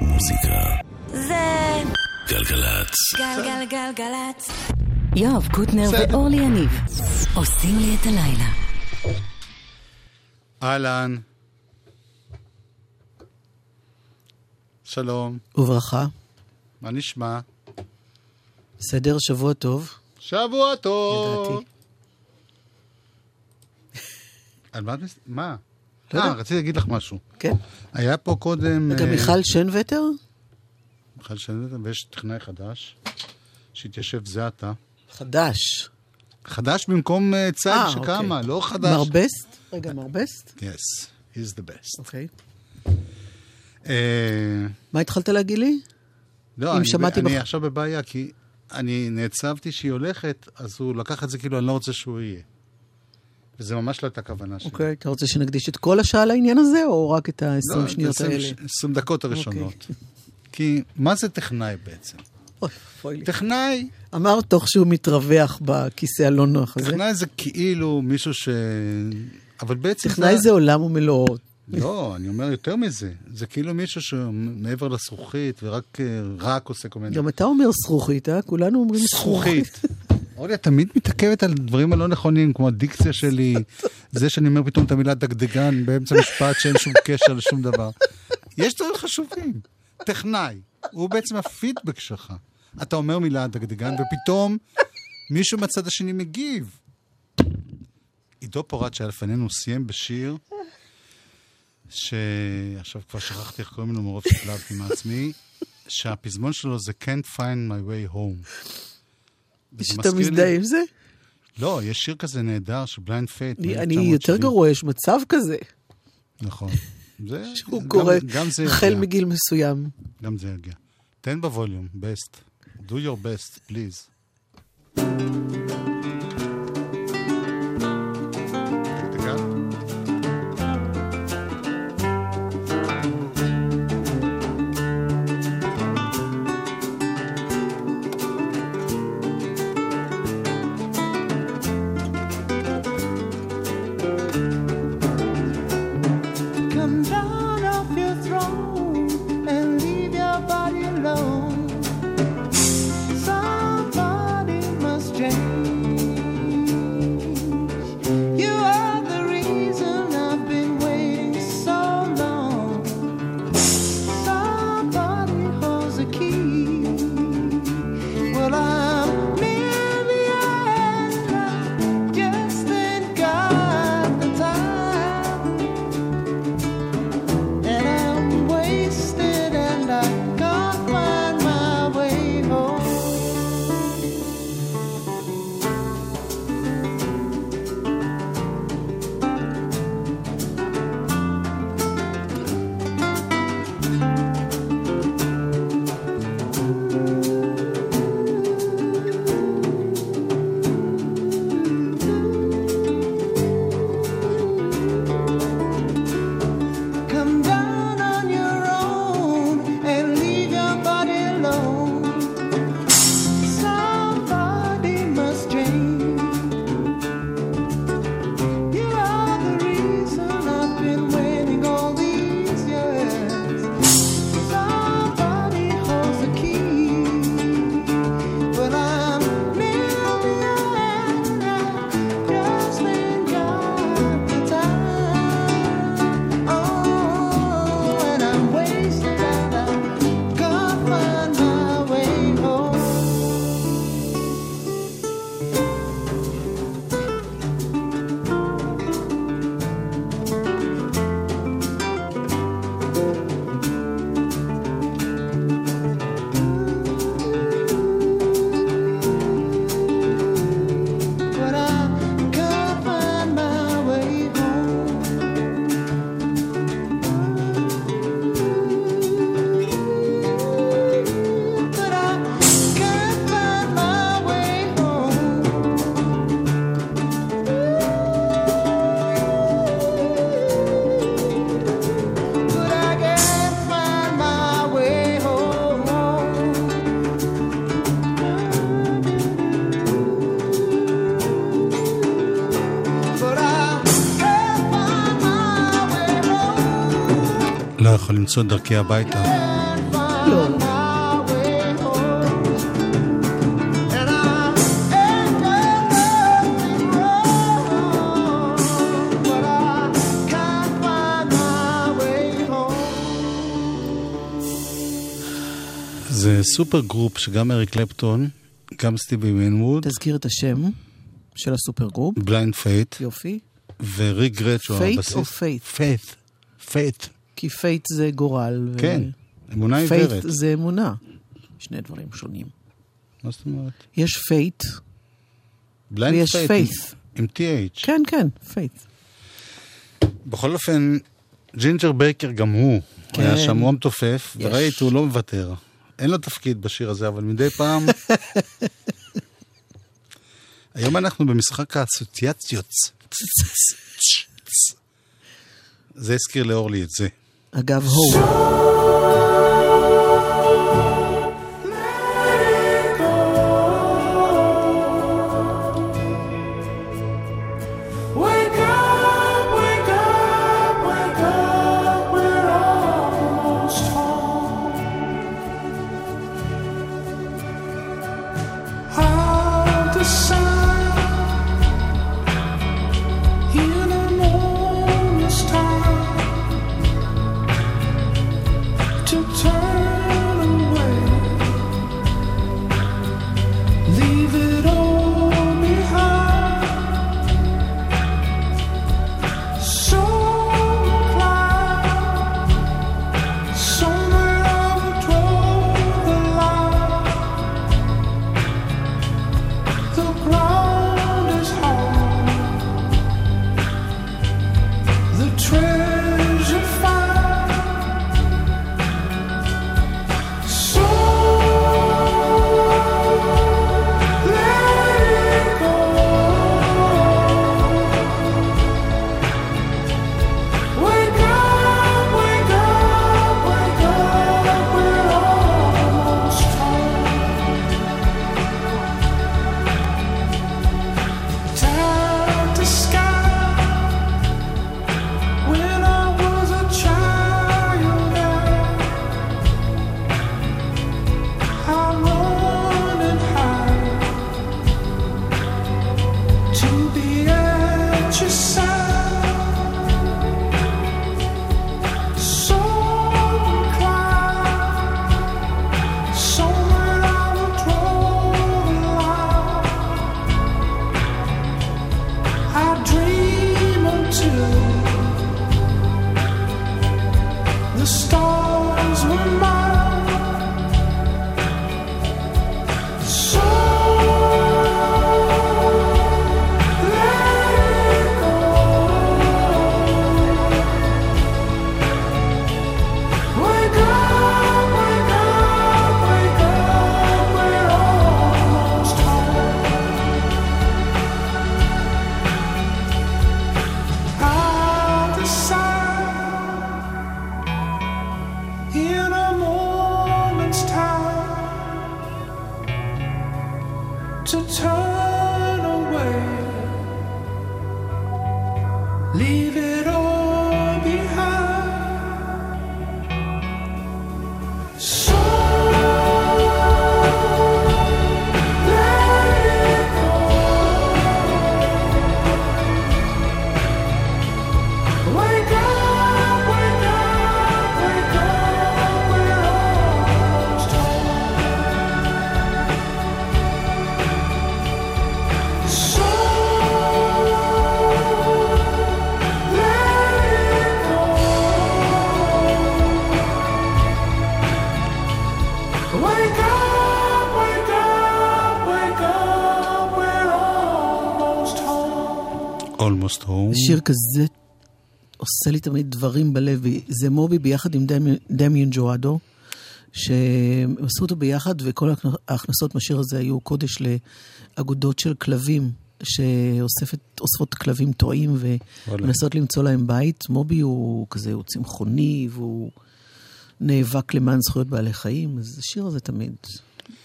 מוזיקה. זה גלגלצ. גלגלגלגלצ. יואב קוטנר. ואורלי יניב עושים לי את הלילה. אהלן. שלום, וברכה. מה נשמע? בסדר, שבוע טוב. שבוע טוב. ידעתי. על מה את מס... מה? לא אה, יודע. רציתי להגיד לך משהו. כן. היה פה קודם... רגע, אה, מיכל שנווטר? מיכל שנדל, ויש טכנאי חדש, שהתיישב זה עתה. חדש. חדש במקום אה, אה, שקמה, אוקיי. לא חדש. מר בסט? רגע, מר בסט? Yes, he's the best. אוקיי. מה התחלת להגיד לי? לא, אני, עכשיו בבעיה, כי אני נעצבתי שהיא הולכת, אז הוא לקח את זה כאילו אני לא רוצה שהוא יהיה. וזה ממש לא הייתה הכוונה שלי. אוקיי, אתה רוצה שנקדיש את כל השעה לעניין הזה, או רק את ה-20 לא, שניות את ה- האלה? 20 דקות הראשונות. אוקיי. כי מה זה טכנאי בעצם? אוי. טכנאי, אמר תוך שהוא מתרווח בכיסא הלא נוח הזה. טכנאי זה כאילו מישהו ש... אבל בעצם טכנאי זה עולם ומלואו. לא, אני אומר יותר מזה. זה כאילו מישהו שמעבר לזכוכית ורק אה, רק עושה כל מיני... גם אתה אומר זכוכית, אה? כולנו אומרים זכוכית. אורלי, את תמיד מתעכבת על דברים הלא נכונים, כמו הדיקציה שלי, זה שאני אומר פתאום את המילה דגדגן באמצע משפט שאין שום קשר לשום דבר. יש דברים חשובים. טכנאי, הוא בעצם הפידבק שלך. אתה אומר מילה דגדגן, ופתאום מישהו מהצד השני מגיב. עידו פורט שהיה לפנינו סיים בשיר, שעכשיו כבר שכחתי איך קוראים לו מרוב שהתלהבתי מעצמי, שהפזמון שלו זה Can't find my way home. שאתה מזדהה עם זה? לא, יש שיר כזה נהדר של Blind Faith. אני- אני יותר גרוע, יש מצב כזה, נכון. זה, שהוא גם- זה החל יגיע. מגיל מסוים. גם זה יגיע. תן בווליום, best. do your best, please. למצוא את דרכי הביתה. לא. my way home. And I ain't done nothing wrong, but I can't find my way home. זה super group שגם אריק קלפטון, גם סטיבי וינווד, תזכיר את השם של ה super group. Blind Faith, יופי. וריק גרץ' שהוא Fate הבסיס. או faith? fate. fate. כי fate זה גורל. ו- כן, אמונה faith עיוורת. זה אמונה. שני דברים שונים. מה זאת אומרת? יש fate, ויש faith. faith. עם TH. כן, כן, faith. בכל אופן, ג'ינג'ר בייקר גם הוא. כן. היה שם המתופף, יש. וראית, הוא לא מוותר. אין לו תפקיד בשיר הזה, אבל מדי פעם... היום אנחנו במשחק האסוציאציות. זה הזכיר לאורלי את זה. אגב, הו. Leave it כזה עושה לי תמיד דברים בלב. זה מובי ביחד עם דמי- דמיאן ג'ואדו, שהם עשו אותו ביחד, וכל ההכנ- ההכנסות מהשיר הזה היו קודש לאגודות של כלבים, שאוספות כלבים טועים ומנסות למצוא להם בית. מובי הוא כזה, הוא צמחוני, והוא נאבק למען זכויות בעלי חיים, אז השיר הזה תמיד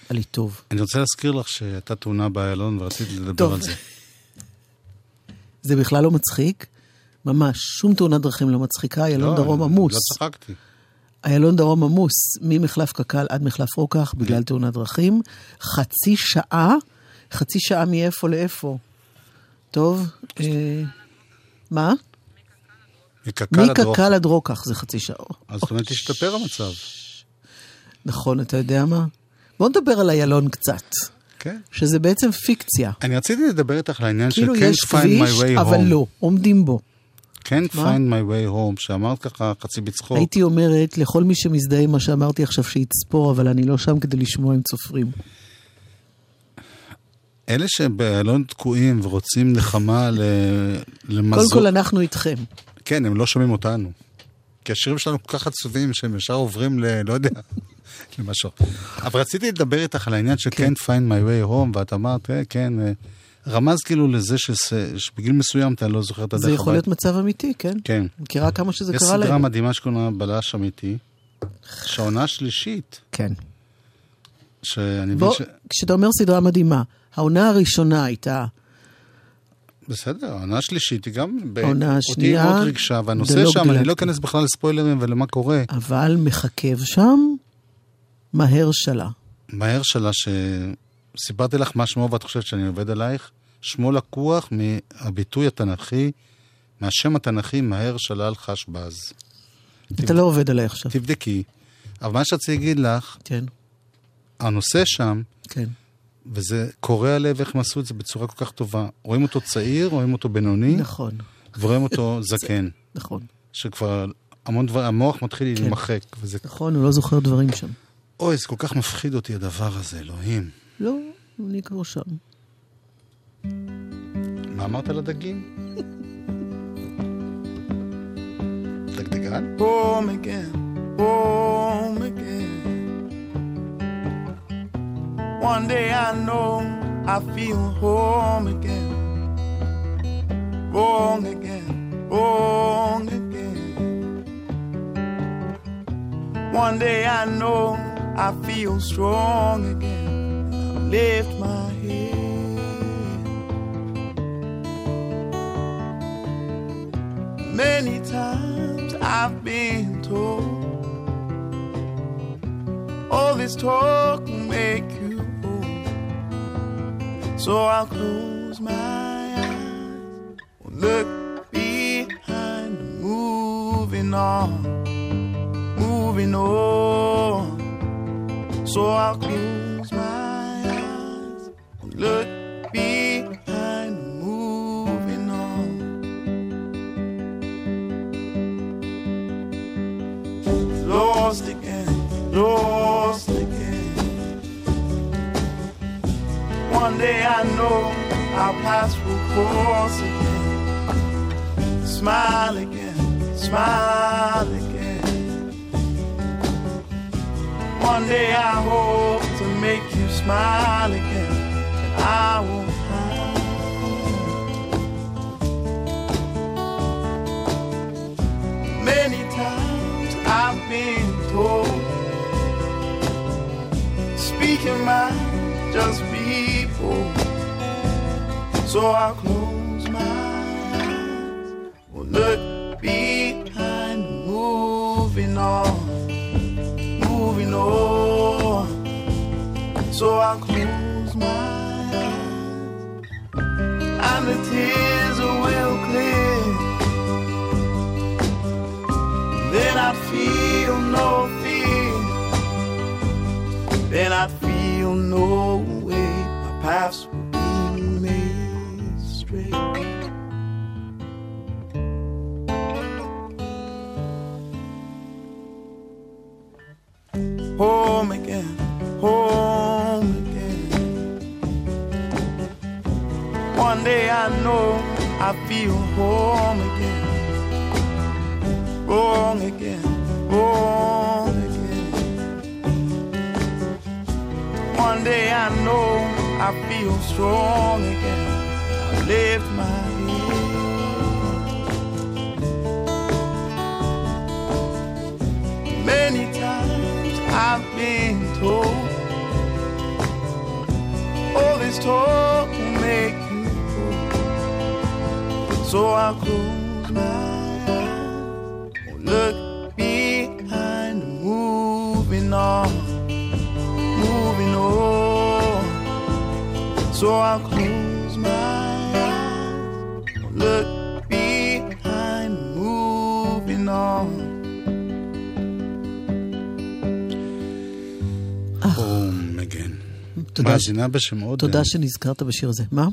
היה לי טוב. אני רוצה להזכיר לך שהייתה תאונה באיילון ורציתי לדבר טוב. על זה. זה בכלל לא מצחיק, ממש, שום תאונת דרכים לא מצחיקה, איילון דרום עמוס. לא צחקתי. איילון דרום עמוס, ממחלף קק"ל עד מחלף רוקח בגלל תאונת דרכים. חצי שעה, חצי שעה מאיפה לאיפה. טוב, אה, מה? מקק"ל עד רוחב. מקק"ל עד רוקח זה חצי שעה. אז זאת אומרת, השתפר המצב. נכון, אתה יודע מה? בוא נדבר על איילון קצת, כן. שזה בעצם פיקציה. אני רציתי לדבר איתך על העניין של כאילו can't יש find כביש, my way אבל home. לא, עומדים בו. can't מה? find my way home, שאמרת ככה חצי בצחוק. הייתי אומרת לכל מי שמזדהה עם מה שאמרתי עכשיו שיצפור, אבל אני לא שם כדי לשמוע אם צופרים. אלה שבאלון תקועים ורוצים נחמה ל- קודם למזור... כל אנחנו איתכם. כן, הם לא שומעים אותנו. כי השירים שלנו כל כך עצובים שהם ישר עוברים ל... לא יודע, למשהו. אבל רציתי לדבר איתך על העניין של כן. can't find my way home, ואת אמרת, "אה, כן, אה", רמז כאילו לזה שס- שבגיל מסוים אתה לא זוכר את הדרך זה יכול להיות. מצב אמיתי, כן? כן. מכירה כמה שזה יש קרה סדרה להם. מדהימה שקוראים בלש אמיתי, שהעונה השלישית, כן. שאני מבין ש... כשאתה אומר סדרה מדהימה, העונה הראשונה הייתה, בסדר, העונה השלישית היא גם... העונה אותי השנייה, מאוד ריגשה, והנושא שם, אני דילגתי. לא אכנס בכלל לספוילרים ולמה קורה. אבל מחכב שם מהר שלה. מהר שלה שסיפרתי לך מה שמו ואת חושבת שאני עובד עלייך, שמו לקוח מהביטוי התנ"כי, מהשם התנ"כי מהר שלל חש בז. אתה לא עובד עליי עכשיו. תבדקי. אבל מה שרציתי להגיד לך, כן, הנושא שם, כן. וזה קורע לב איך הם עשו את זה בצורה כל כך טובה. רואים אותו צעיר, רואים אותו בינוני, נכון, ורואים אותו זקן. נכון. שכבר המון דבר, המוח מתחיל כן. להימחק. וזה, נכון, הוא לא זוכר דברים שם. אוי, זה כל כך מפחיד אותי הדבר הזה, אלוהים. לא, אני כבר שם. מה אמרת על הדגים? דגדגן? home again, home again. One day I know I feel home again, wrong again, wrong again. One day I know I feel strong again. Lift my head. Many times I've been told all this talk will make. So I'll close my eyes, look behind, moving on, moving on. So I'll close my eyes, look behind, moving on. lost again, lost One day I know our paths will cross again. Smile again, smile again. One day I hope to make you smile again. I will hide. Many times I've been told, speaking mind, just So I'll close my eyes, will look behind, moving on, moving on. So I'll close my eyes, and the tears will clear. Then I feel no fear. Then I feel no paths will be made straight. Home again, home again. One day I know I feel home again wrong again, wrong again. One day I know I feel strong again. I lift my head. Many times I've been told, all this talk will make you cold. So I'll close my eyes. Look So I'll close my eyes, look behind, moving on. בום, מגן. מאזינה בשם עודן. תודה שנזכרת בשיר הזה. מה?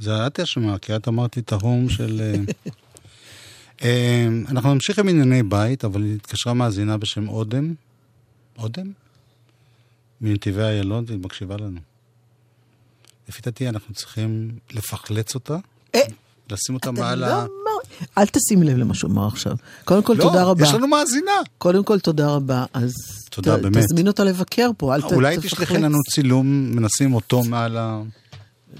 זה את אשמה, כי את אמרת לי את ההום של... אה, אה, אנחנו נמשיך עם ענייני בית, אבל התקשרה מאזינה בשם אודם. אודם? מנתיבי איילון, והיא מקשיבה לנו. לפי דעתי אנחנו צריכים לפחלץ אותה, אה, לשים אותה מעל לא ה... אל תשים לב למה שהוא אמר עכשיו. קודם כל, לא, תודה רבה. יש לנו מאזינה. קודם כל, תודה רבה. אז תודה, ת- באמת. תזמין אותה לבקר פה, אל ת- אולי. תשלחי לנו צילום, מנסים אותו מעל ה...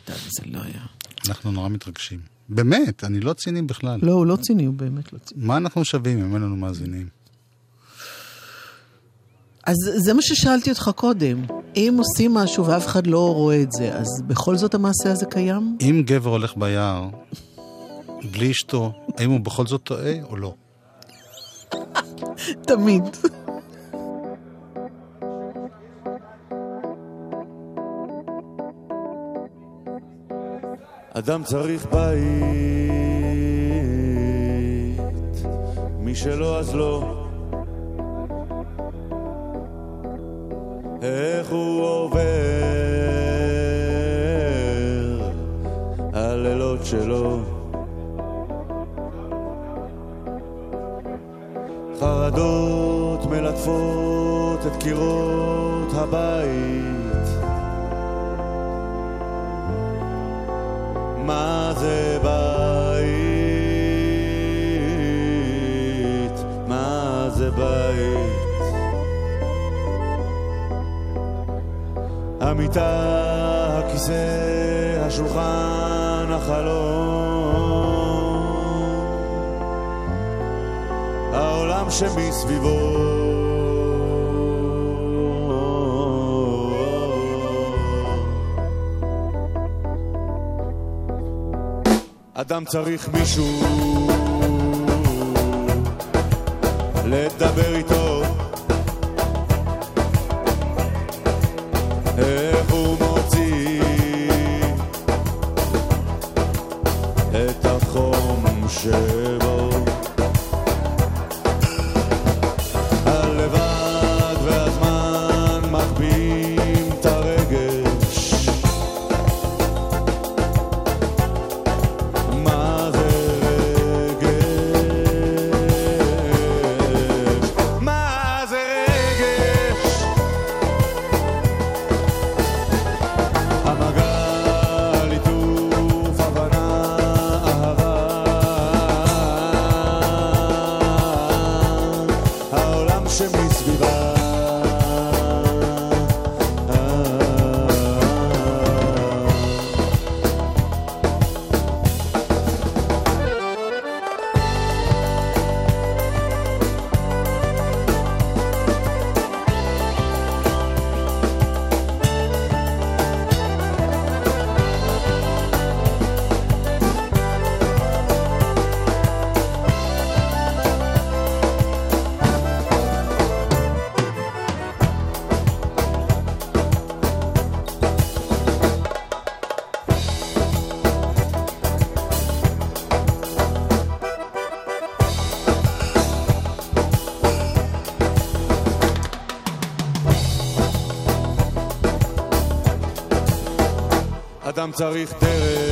זה לא היה. אנחנו נורא מתרגשים. באמת, אני לא ציני בכלל. לא, הוא לא ציני, הוא באמת לא ציני. מה אנחנו שווים אם אין לנו מאזינים? אז זה מה ששאלתי אותך קודם. אם עושים משהו ואף אחד לא רואה את זה, אז בכל זאת המעשה הזה קיים? אם גבר הולך ביער בלי אשתו, האם הוא בכל זאת טועה או לא? תמיד. אדם צריך בית, מי שלא אז לא. איך הוא עובר הלילות שלו. חרדות מלטפות את קירות הבית. מה זה בית? המיטה, הכיסא, השולחן, החלום העולם שמסביבו. אדם צריך מישהו לדבר איתו אדם צריך דרך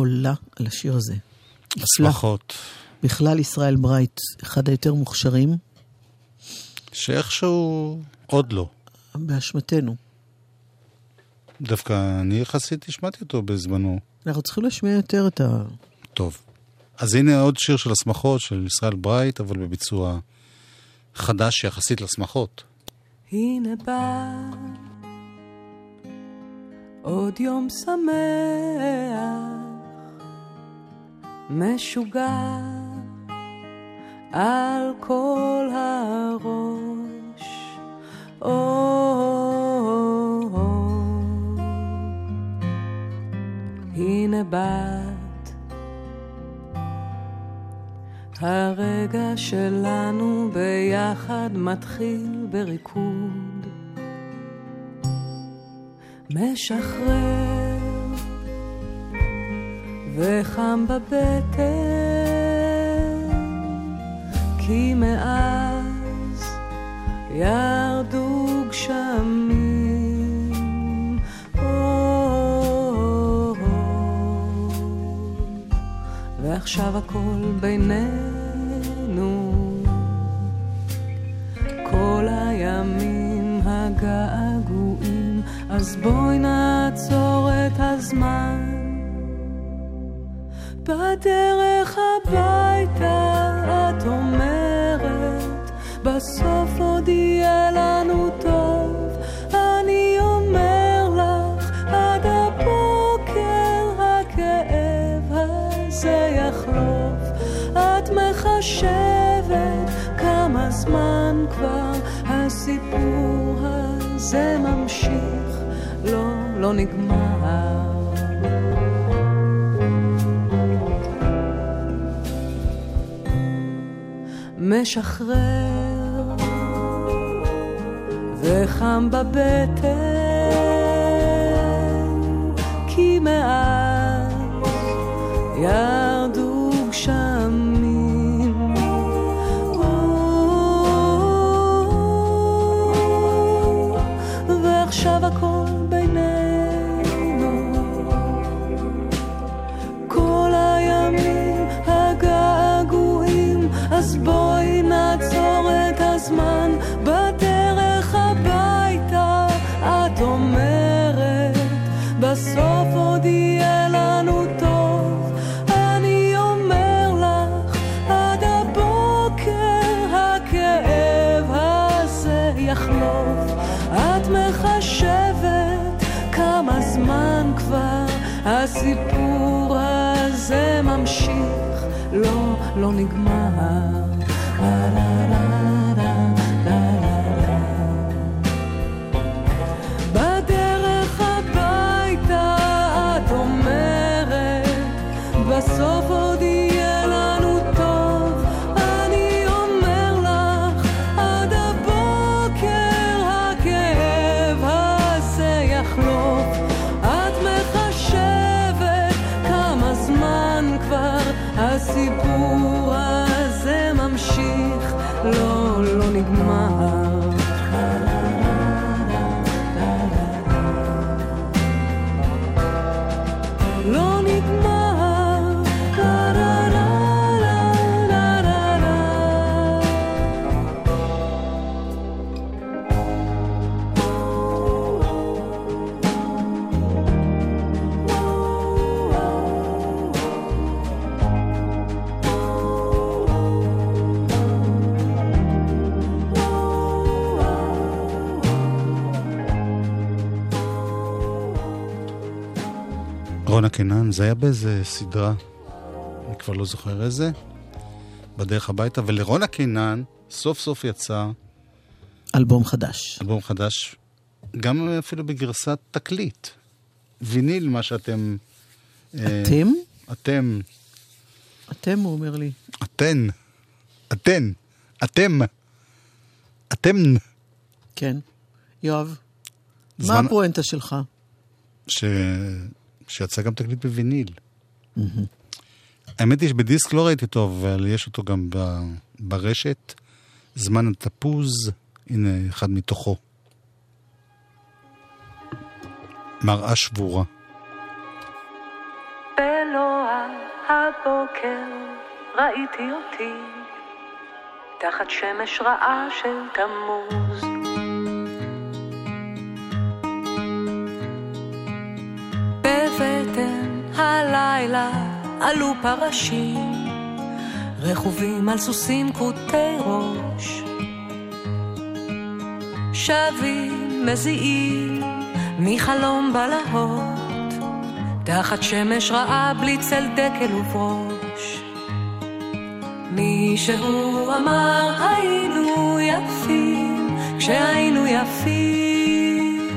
חולה על השיר הזה. שמחות. בכלל ישראל ברייט, אחד היותר מוכשרים, שאיכשהו עוד לא. באשמתנו. דווקא אני יחסית השמעתי אותו בזמנו. אנחנו צריכים להשמיע יותר את ה... טוב. אז הנה עוד שיר של השמחות של ישראל ברייט, אבל בביצוע חדש יחסית לשמחות. הנה בא עוד יום שמח, משוגע על כל הראש. או, הנה בת הרגע שלנו ביחד מתחיל בריקוד, משחרר וחם בבטן, כי מאז ירדו גשמים. או, ועכשיו הכל בינינו, כל הימים הגעגועים, אז בואי נעצור את הזמן. בדרך הביתה את אומרת, בסוף עוד יהיה לנו טוב. אני אומר לך, עד הבוקר הכאב הזה יחלוף. את מחשבת כמה זמן כבר הסיפור הזה ממשיך, לא, לא נגמר. משחרר וחם בבטן כי מאז ירדו לא, זה היה באיזה סדרה, אני כבר לא זוכר איזה, בדרך הביתה, ולרונה קינן סוף סוף יצא אלבום חדש. אלבום חדש, גם אפילו בגרסת תקליט. ויניל, מה שאתם... אה, אתם? אתם, אתם, הוא אומר לי. אתן, אתן, אתם, אתם, כן. יואב, מה זמן- הפואנטה שלך? ש... שיצא גם תקליט בוויניל. האמת היא שבדיסק לא ראיתי אותו, אבל יש אותו גם. ברשת. זמן התפוז, הנה אחד מתוכו. מראה שבורה. הבוקר ראיתי אותי תחת שמש רעה של תמוז. עלו פרשים רכובים על סוסים כותי ראש. שבים מזיעים מחלום בלהות תחת שמש רעה בלי צל דקל וברוש. מישהו אמר היינו יפים כשהיינו יפים.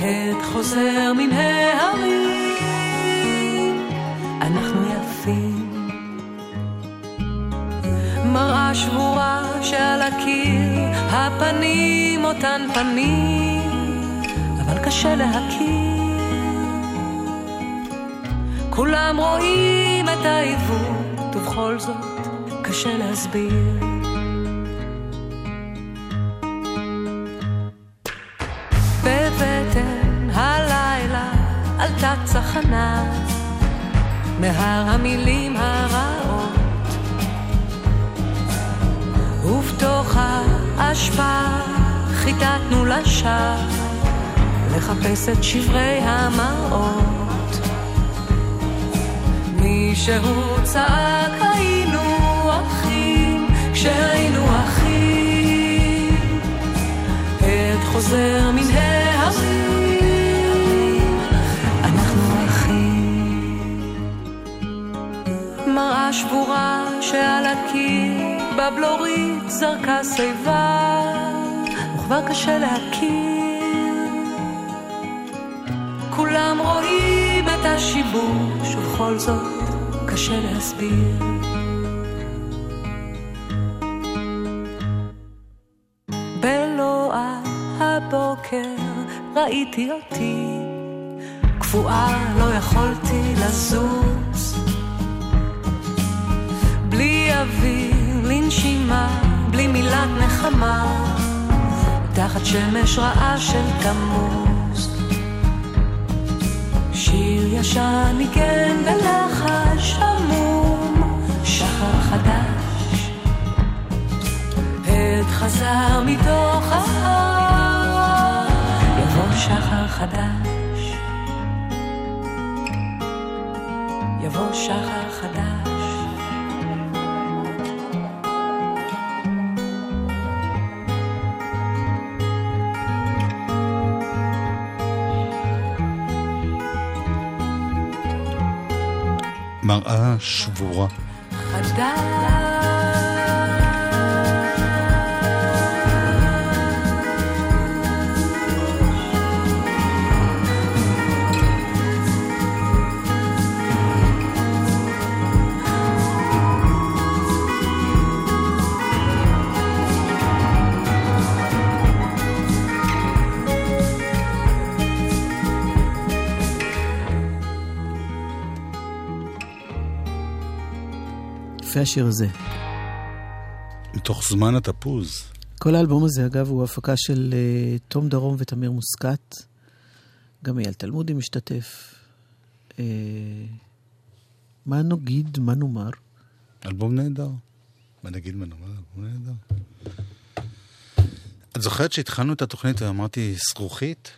עת חוזר מן ההרים שבורה שעל הקיר הפנים אותן פנים אבל קשה להכיר. כולם רואים את העיוות ובכל זאת קשה להסביר לשווא לחפש את שברי המראות. מישהו צעק היינו אחים כשהיינו אחים. עת חוזר מן אנחנו אחים מראה שבורה שעל הקיר בבלורית זרקה שיבה וכבר קשה להכיר. כולם רואים את השיבוש ובכל זאת קשה להסביר. בלוע הבוקר ראיתי אותי קפואה לא יכולתי לזוז. בלי אוויר לנשימה בלי מילת נחמה תחת שמש רעה של תמוז. שיר ישן ניגן בלחש עמום. שחר חדש. עת חזר מתוך ההר. יבוא שחר חדש. יבוא שחר מראה שבורה. יפה השיר הזה. מתוך זמן התפוז. כל האלבום הזה, אגב, הוא הפקה של uh, תום דרום ותמיר מוסקת. גם אייל תלמודי משתתף. Uh, מה נגיד, מה נאמר? אלבום נהדר. מה נגיד מה נאמר? אלבום נהדר. את זוכרת שהתחלנו את התוכנית ואמרתי זכוכית?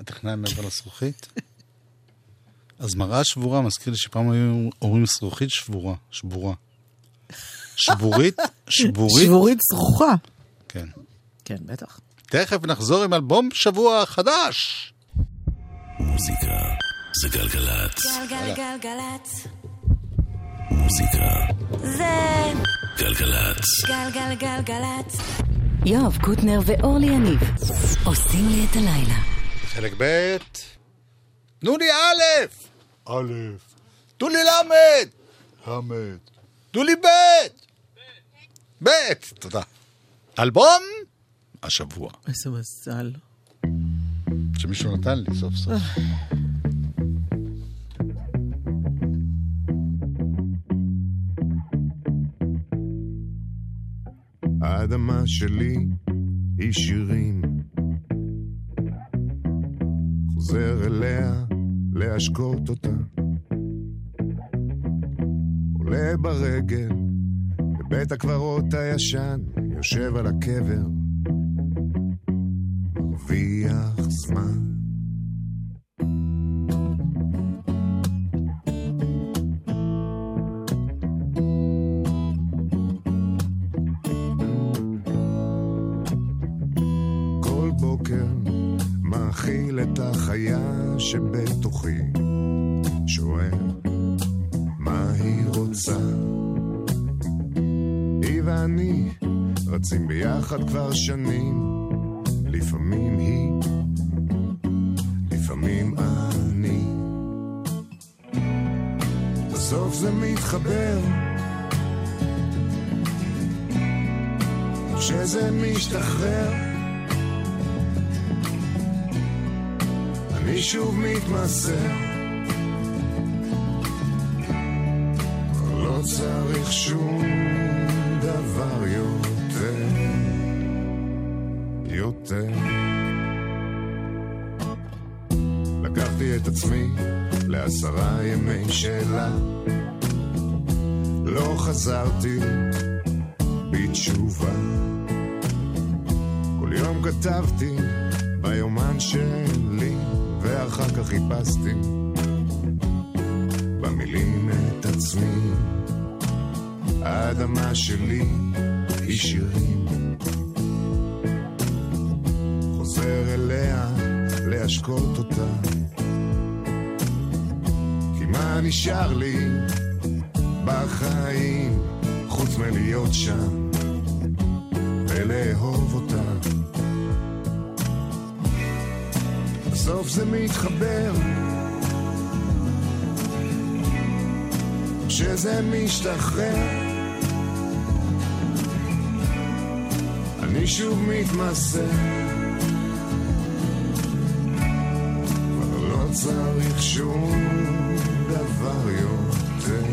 הטכנאי מעבר לזכוכית? אז מראה שבורה מזכיר לי שפעם היו אומרים זכוכית שבורה, שבורה. שבורית, שבורית, שבורית זרוחה. כן. כן, בטח. תכף נחזור עם אלבום שבוע חדש. מוזיקה זה גלגלצ. גלגלגלגלצ. מוזיקה זה גלגלצ. גלגלגלגלצ. יואב קוטנר ואורלי יניב עושים לי את הלילה. חלק ב' תנו לי א', א', תנו לי למד, למד, תנו לי ב', ב', תודה. אלבום השבוע, איזה מזל. שמישהו נתן לי סוף סוף. האדמה שלי היא שירים. חוזר אליה להשקות אותה. עולה ברגל, בבית הקברות הישן, יושב על הקבר, מרוויח זמן. מאכיל את החיה שבתוכי, שואל רצים ביחד כבר שנים, לפעמים היא, לפעמים אני. בסוף זה מתחבר, שזה משתחרר. אני שוב מתמסר. היא שירים. חוזר אליה להשקות אותה. כי מה נשאר לי בחיים חוץ מלהיות שם ולאהוב אותה. בסוף זה מתחבר כשזה משתחרר אני שוב מתמסר כבר לא צריך שום דבר יותר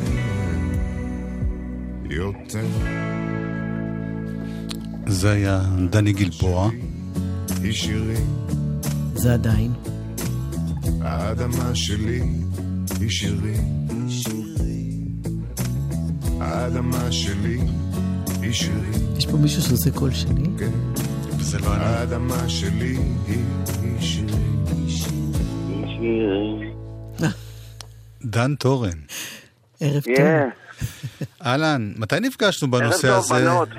יותר זה היה דני גלבוע. זה עדיין. האדמה שלי היא שירים. האדמה שלי היא שירים, יש פה מישהו שעושה קול שני? כן. וזה לא אני. האדמה שלי היא שירים. דן תורן. ערב טוב. כן, אהלן, מתי נפגשנו בנושא ערב הזה? טוב, בנות.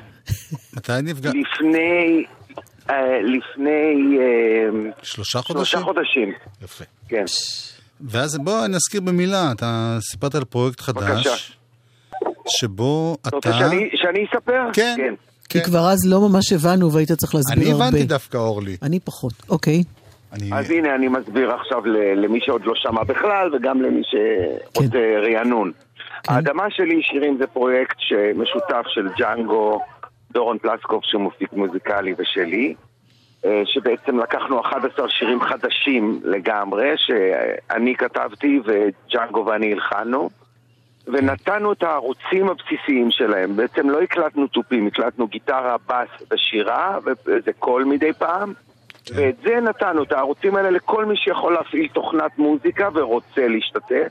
מתי נפגש... לפני, אה, לפני אה, שלושה חודשים? שלושה חודשים, יפה. כן. ואז בוא נזכיר במילה, אתה סיפרת על פרויקט חדש, בבקשה. שבו אתה אתה... רוצה שאני, שאני אספר? כן. כי כן. כבר אז לא ממש הבנו והיית צריך להסביר אני הרבה. הבנתי דווקא, אורלי. אני פחות. אוקיי. אני... אז הנה, אני מסביר עכשיו למי שעוד לא שמע בכלל, וגם למי שרוצה רענון. האדמה שלי, שירים, זה פרויקט משותף של ג'אנגו, דורון פלסקוב, שהוא מופיק מוזיקלי, ושלי. אה, שבעצם לקחנו 11 שירים חדשים לגמרי, שאני כתבתי וג'אנגו ואני הלחנו, ונתנו את הערוצים הבסיסיים שלהם. בעצם לא הקלטנו תופים, הקלטנו גיטרה, בס ושירה, וזה קול מדי פעם. ואת זה נתנו, את הערוצים האלה, לכל מי שיכול להפעיל תוכנת מוזיקה ורוצה להשתתף.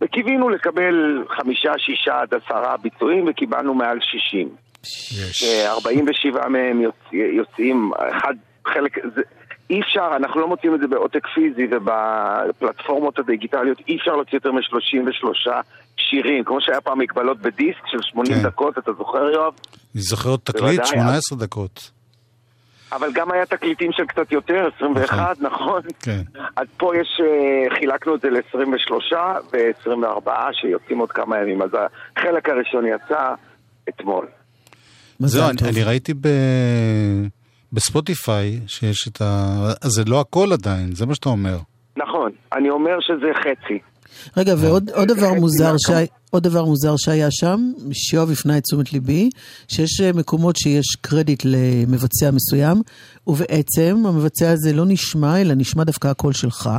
וקיווינו לקבל חמישה, שישה עד עשרה ביצועים, וקיבלנו מעל שישים. יש. 47 מהם יוצ... יוצאים, אחד, חלק, זה, אי אפשר, אנחנו לא מוצאים את זה בעותק פיזי ובפלטפורמות הדיגיטליות, אי אפשר להוציא יותר מ-33 שירים, כמו שהיה פעם מגבלות בדיסק של 80 כן. דקות, אתה זוכר יואב? אני זוכר עוד תקליט, בוודאי, 18 דקות. אבל גם היה תקליטים של קצת יותר, 21, נכון? כן. אז פה יש, אה, חילקנו את זה ל-23 ו-24 שיוצאים עוד כמה ימים, אז החלק הראשון יצא אתמול. מזל זהו, אני- טוב. אני ראיתי ב... בספוטיפיי שיש את ה... אז זה לא הכל עדיין, זה מה שאתה אומר. נכון, אני אומר שזה חצי. רגע, ועוד עוד דבר מוזר. שהיה- עוד דבר מוזר שהיה שם, שיואב הפנה את תשומת ליבי, שיש אה, מקומות שיש קרדיט למבצע מסוים, ובעצם המבצע הזה לא נשמע, אלא נשמע דווקא הקול שלך,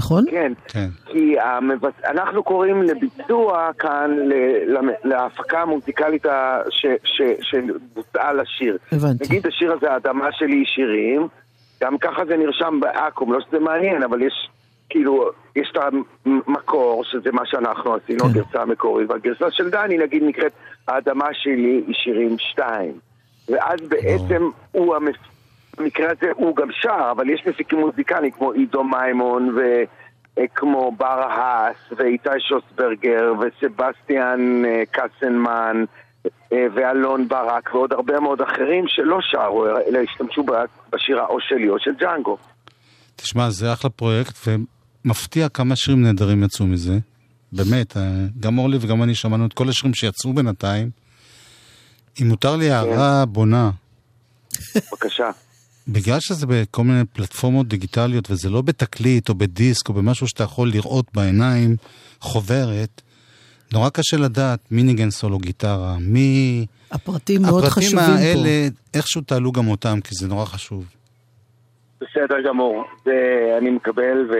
נכון? כן, כן. כי המבצ... אנחנו קוראים לביצוע כאן ל- להפקה המוזיקלית ש... ש... שבוצעה לשיר. הבנתי. נגיד השיר הזה, האדמה שלי היא שירים, גם ככה זה נרשם באקו"ם, לא שזה מעניין, אבל יש כאילו, יש את המקור, שזה מה שאנחנו עשינו, כן. הגרסה המקורית, והגרסה של דני, נגיד, נקראת האדמה שלי היא שירים שתיים. ואז בעצם הוא, המפ... במקרה הזה הוא גם שר, אבל יש מפיקים מוזיקליים כמו עידו מימון וכמו בר האס ואיתי שוסברגר וסבסטיאן אה, קסנמן אה, ואלון ברק ועוד הרבה מאוד אחרים שלא שרו, אלא השתמשו בשירה או שלי או של ג'אנגו. תשמע, זה אחלה פרויקט, ומפתיע כמה שירים נהדרים יצאו מזה. באמת, אה, גם אורלי וגם אני שמענו את כל השירים שיצאו בינתיים. אם מותר לי הערה בונה, בבקשה. בגלל שזה בכל מיני פלטפורמות דיגיטליות, וזה לא בתקליט או בדיסק או במשהו שאתה יכול לראות בעיניים, חוברת, נורא קשה לדעת מי ניגן סולו גיטרה, מי... הפרטים מאוד הפרטים חשובים האלה, איכשהו תעלו גם אותם, כי זה נורא חשוב. בסדר גמור, זה אני מקבל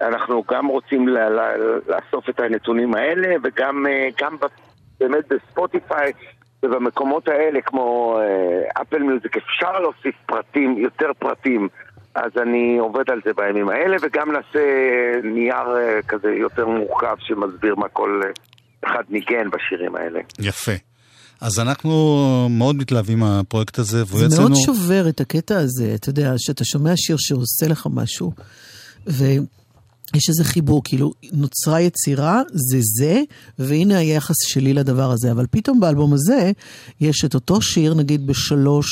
ואנחנו גם רוצים ל- ל- לאסוף את הנתונים האלה וגם אה, גם באמת בספוטיפיי ובמקומות האלה כמו אה, אפל מיוזיק אפשר להוסיף פרטים, יותר פרטים אז אני עובד על זה בימים האלה וגם נעשה נייר אה, כזה יותר מורכב שמסביר מה כל אה, אחד ניגן בשירים האלה. יפה. אז אנחנו מאוד מתלהבים מהפרויקט הזה, והוא זה יצאנו... מאוד שובר את הקטע הזה, אתה יודע, שאתה שומע שיר שעושה לך משהו, ויש איזה חיבור, כאילו, נוצרה יצירה, זה זה, והנה היחס שלי לדבר הזה. אבל פתאום באלבום הזה, יש את אותו שיר, נגיד, בשלוש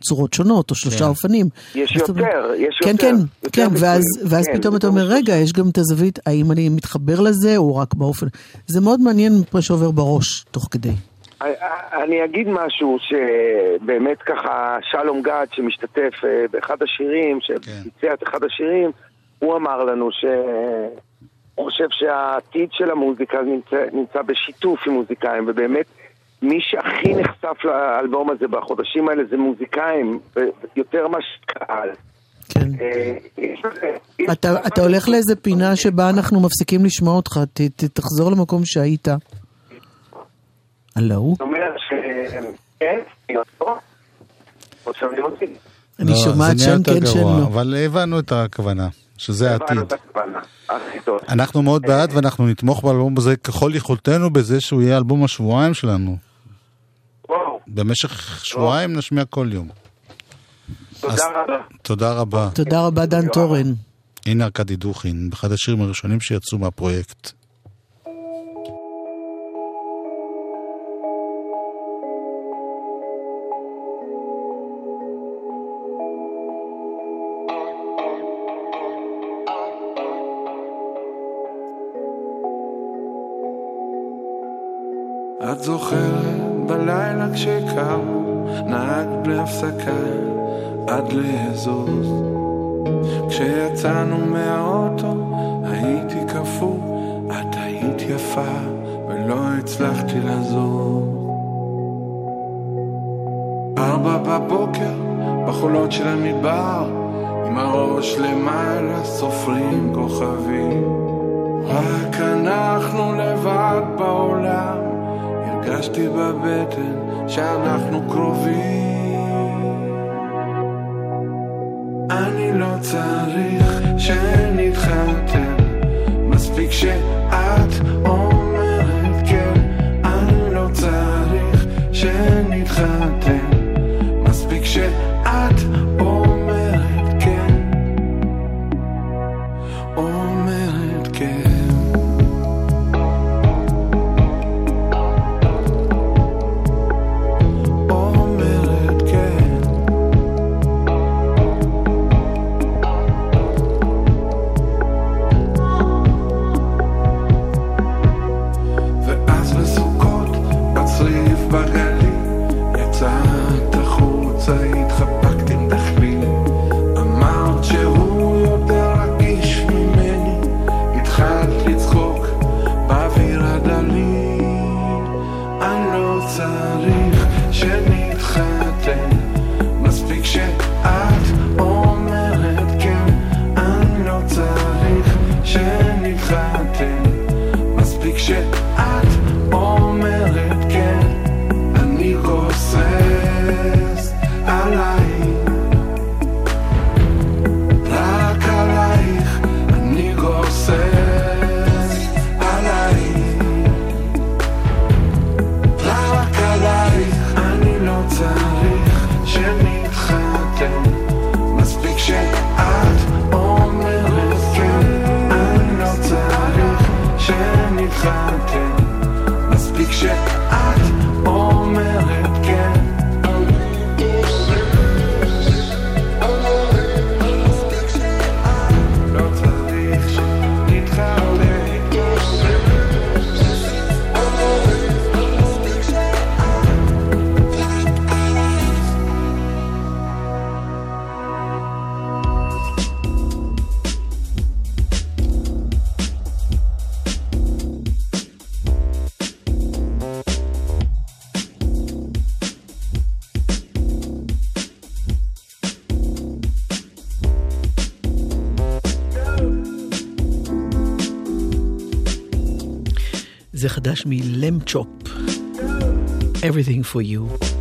צורות שונות, או שלושה כן. אופנים. יש אז אתה יותר, יש כן, יותר. כן, יותר כן, ואז, ביצועים. ואז כן, פתאום אתה יותר אומר, רגע, יש גם את הזווית, האם אני מתחבר לזה, או רק באופן... זה מאוד מעניין מה שעובר בראש, תוך כדי. אני אגיד משהו שבאמת ככה שלום גד שמשתתף אה, באחד השירים, שביצע את אחד השירים, הוא אמר לנו שהוא חושב שהעתיד של המוזיקה נמצא, נמצא בשיתוף עם מוזיקאים ובאמת מי שהכי נחשף לאלבום הזה בחודשים האלה זה מוזיקאים, יותר מאשר קהל. כן. אה, אתה, אתה הולך לאיזה פינה שבה אנחנו מפסיקים לשמוע אותך, ת, ת, תחזור למקום שהיית. הלו? ש... כן, אני? אני לא, שומעת שם כן, שם גרוע, לא. אבל הבנו את הכוונה, שזה העתיד. אנחנו מאוד בעד ואנחנו נתמוך באלבום הזה ככל יכולתנו בזה שהוא יהיה אלבום השבועיים שלנו. במשך שבועיים נשמיע כל יום. תודה רבה. תודה רבה. תודה רבה, דן תורן. הנה ארכדי דוכין, באחד השירים הראשונים שיצאו מהפרויקט. את זוכרת בלילה כשקמו, נהג בלי הפסקה עד לאזוז. כשיצאנו מהאוטו הייתי קפוא, את היית יפה ולא הצלחתי לזוז. ארבע בבוקר בחולות של המדבר, עם הראש למעלה סופרים כוכבים. רק אנחנו לבד בעולם, הרגשתי בבטן שאנחנו קרובים. אני לא צריך שנתחתן, מספיק שאת חדש מלמצ'ופ. Everything for you.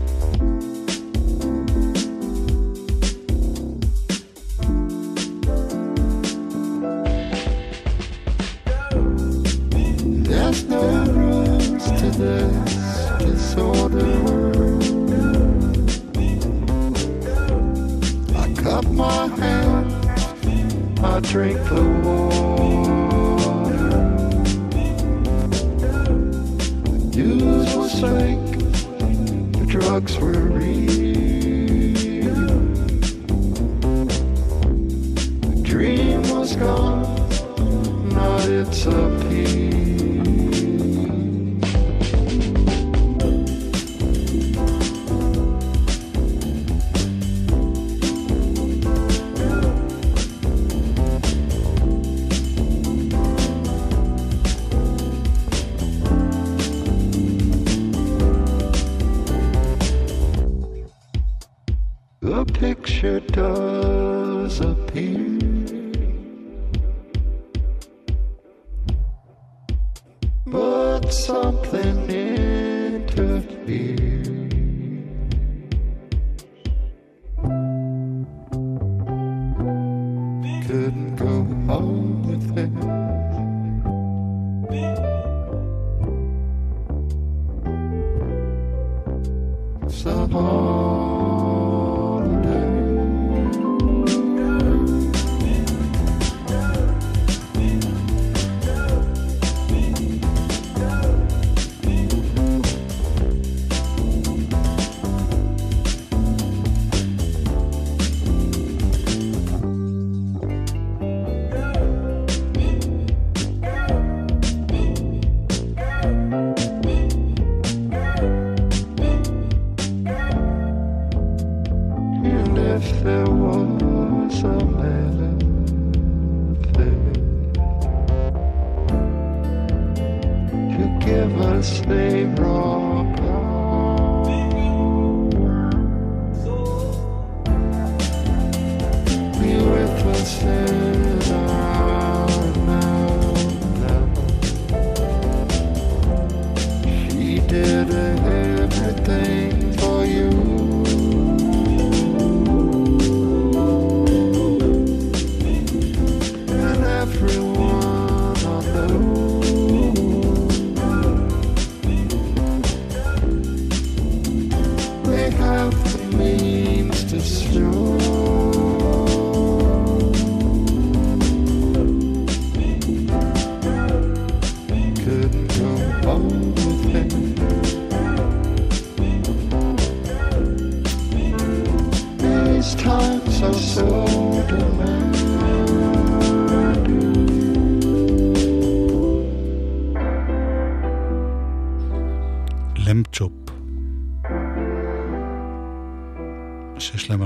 here.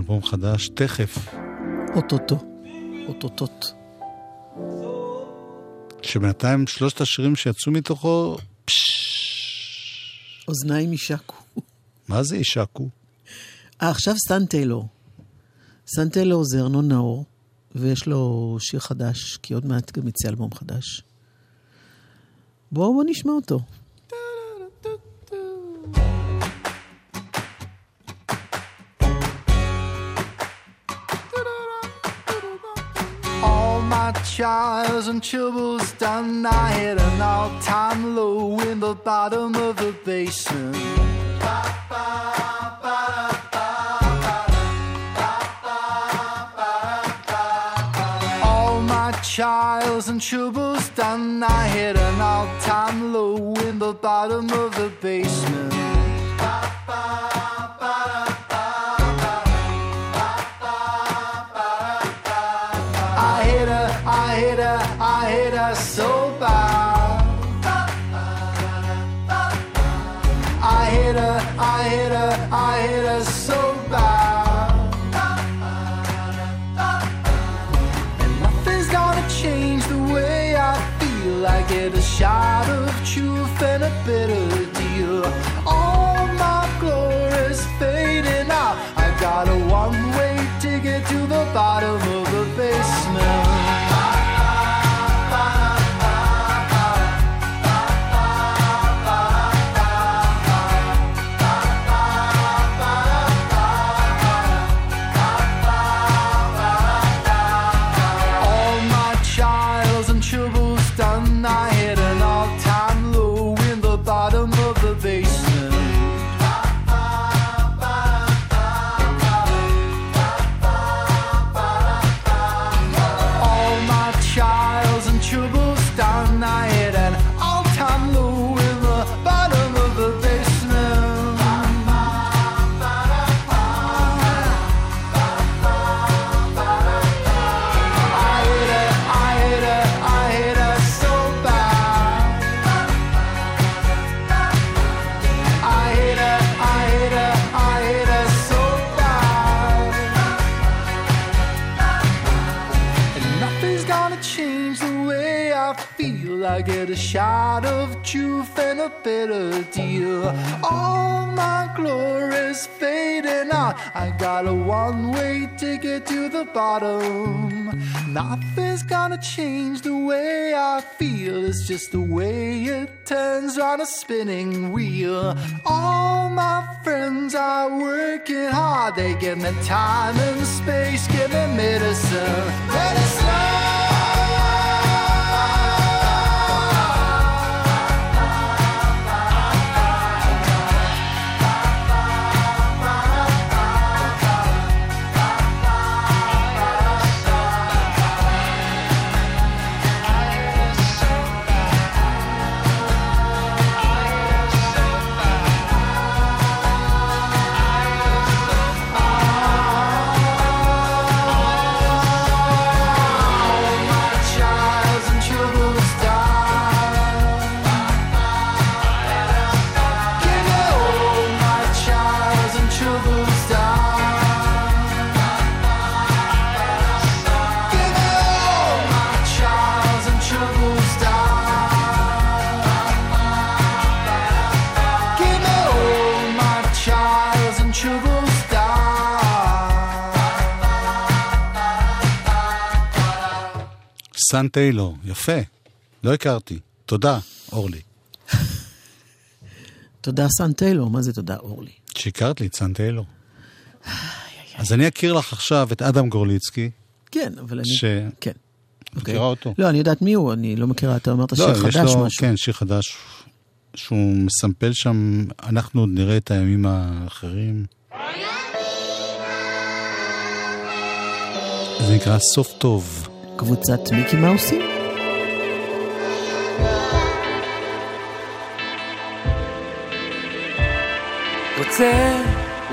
אלבום חדש תכף, אוטוטו. אוטוטוט. שבינתיים שלושת השירים שיצאו מתוכו, אוזניים יישקו. מה זה ישקו? אה, עכשיו סטן טיילור. סטן טיילור זה ארנון נאור, ויש לו שיר חדש, כי עוד מעט גם יצא אלבום חדש. בואו בוא נשמע אותו. Trials and troubles done, I hit an all-time low in the bottom of the basement. All my trials and troubles done, I hit an all-time low in the bottom of the basement. I hit her, I hit her so bad. I hit her, I hit her, I hit her so bad. And nothing's gonna change the way I feel. I get a shot of truth and a bitter deal. Deal. All my glory's fading out. I got a one-way ticket to the bottom. Nothing's gonna change the way I feel. It's just the way it turns on a spinning wheel. All my friends are working hard. They give me time and space, give me medicine. Medicine. סן טיילור, יפה. לא הכרתי. תודה, אורלי. תודה סן טיילור, מה זה תודה אורלי? שהכרת לי את סן טיילור. אז אני אכיר לך עכשיו את אדם גורליצקי, כן, אבל אני... ש... כן. מכירה אותו? לא, אני יודעת מי הוא, אני לא מכירה, אתה אמרת שיר לא, יש חדש משהו. כן, שיר חדש, שהוא מסמפל שם, אנחנו עוד נראה את הימים האחרים. זה נקרא סוף טוב. קבוצת מיקי מאוסי? רוצה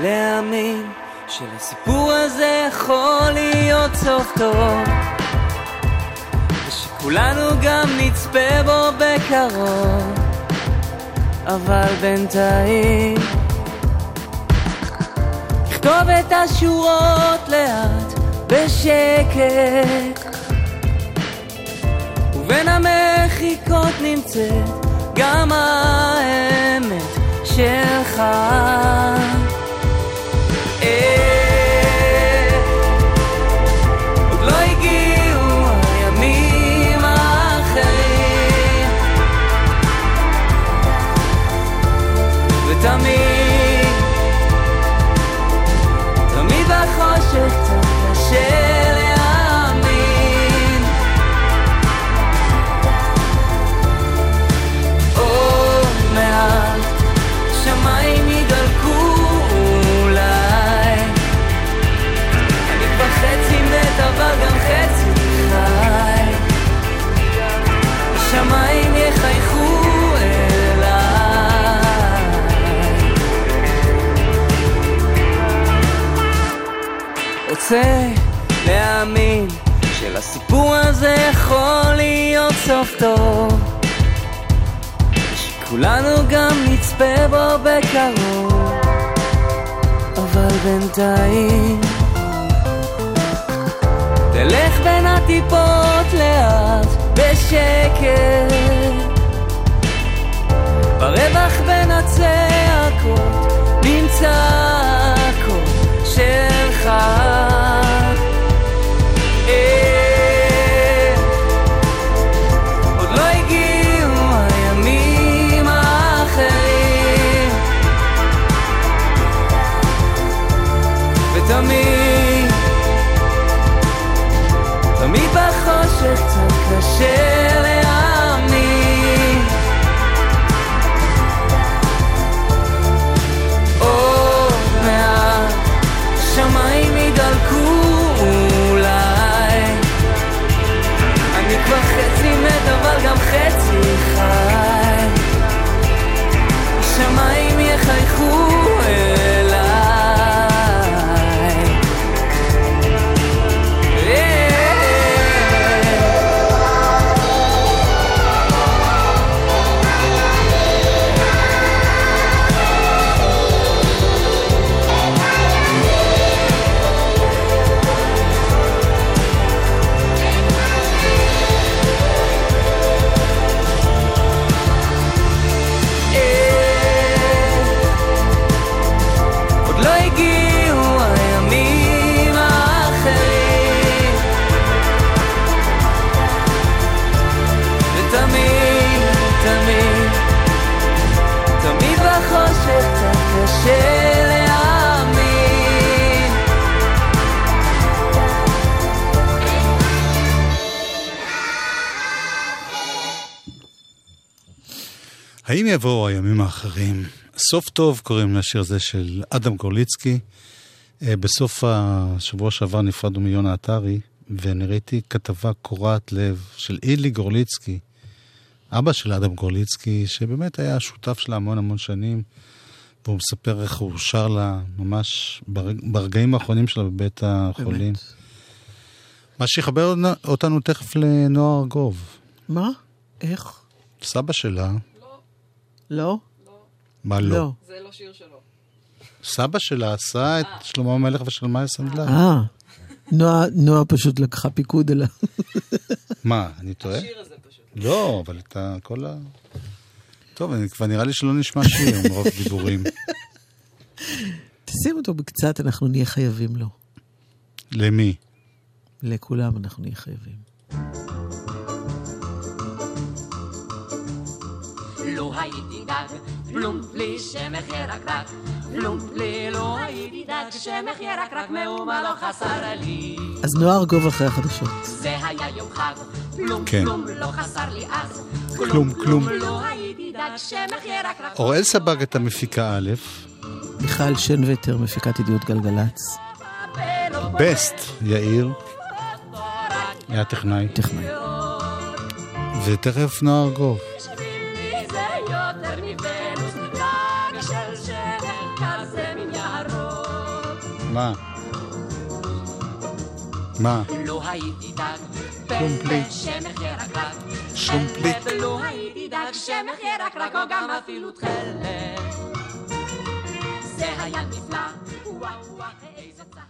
להאמין שלסיפור הזה יכול להיות סוף טוב ושכולנו גם נצפה בו בקרוב אבל בינתיים לכתוב את השורות לאט בשקט ובין המחיקות נמצאת גם האמת שלך. אה, רוצה להאמין שלסיפור הזה יכול להיות סוף טוב שכולנו גם נצפה בו בקרוב. אבל בינתיים תלך בין הטיפות לאט בשקט. ברווח בין הצעקות נמצא הקול שלך סוף טוב קוראים לשיר הזה של אדם גורליצקי. אה, בסוף השבוע שעבר נפרדנו מיונה עטרי, ואני ראיתי כתבה קורעת לב של אילי גורליצקי, אבא של אדם גורליצקי, שבאמת היה שותף שלה המון המון שנים, והוא מספר איך הוא שר לה ממש ברג... ברגעים האחרונים שלה בבית החולים. מה שיחבר אותנו תכף לנועה ארגוב. מה? איך? סבא שלה, לא? מה לא? לא. זה לא שיר שלו. סבא שלה עשה את שלמה המלך ושלמה סנדלר. אה, נועה, נועה פשוט לקחה פיקוד עליו. מה, אני טועה? השיר הזה פשוט. לא, אבל אתה כל ה... טוב, אני- כבר נראה לי שלא נשמע שיר מרוב דיבורים. תשים אותו בקצת, אנחנו נהיה חייבים לו. למי? לכולם אנחנו נהיה חייבים. דג, פלומפ לי שמח ירקרק, פלומפ לי לא הייתי דג, שמח ירקרק, מאומה לא חסר לי. אז נועה ארגוב אחרי החדשות. זה היה יום חג, פלום כן. פלום לא חסר לי אז, כלום, כלום. לא הייתי דג. אוראל סבג את המפיקה א', מיכל שנווטר, מפיקת ידיעות גלגלצ. בסט, יאיר, היה טכנאי. טכנאי. ותכף נועה ארגוב. מה? מה? לא הייתי דג, שלומפלי. שמח ירקרק. שלומפלי. ולא הייתי דג, שמח ירקרק, או גם אפילו תכלת. זה היה נפלא, וואו וואו, איזה צהלה.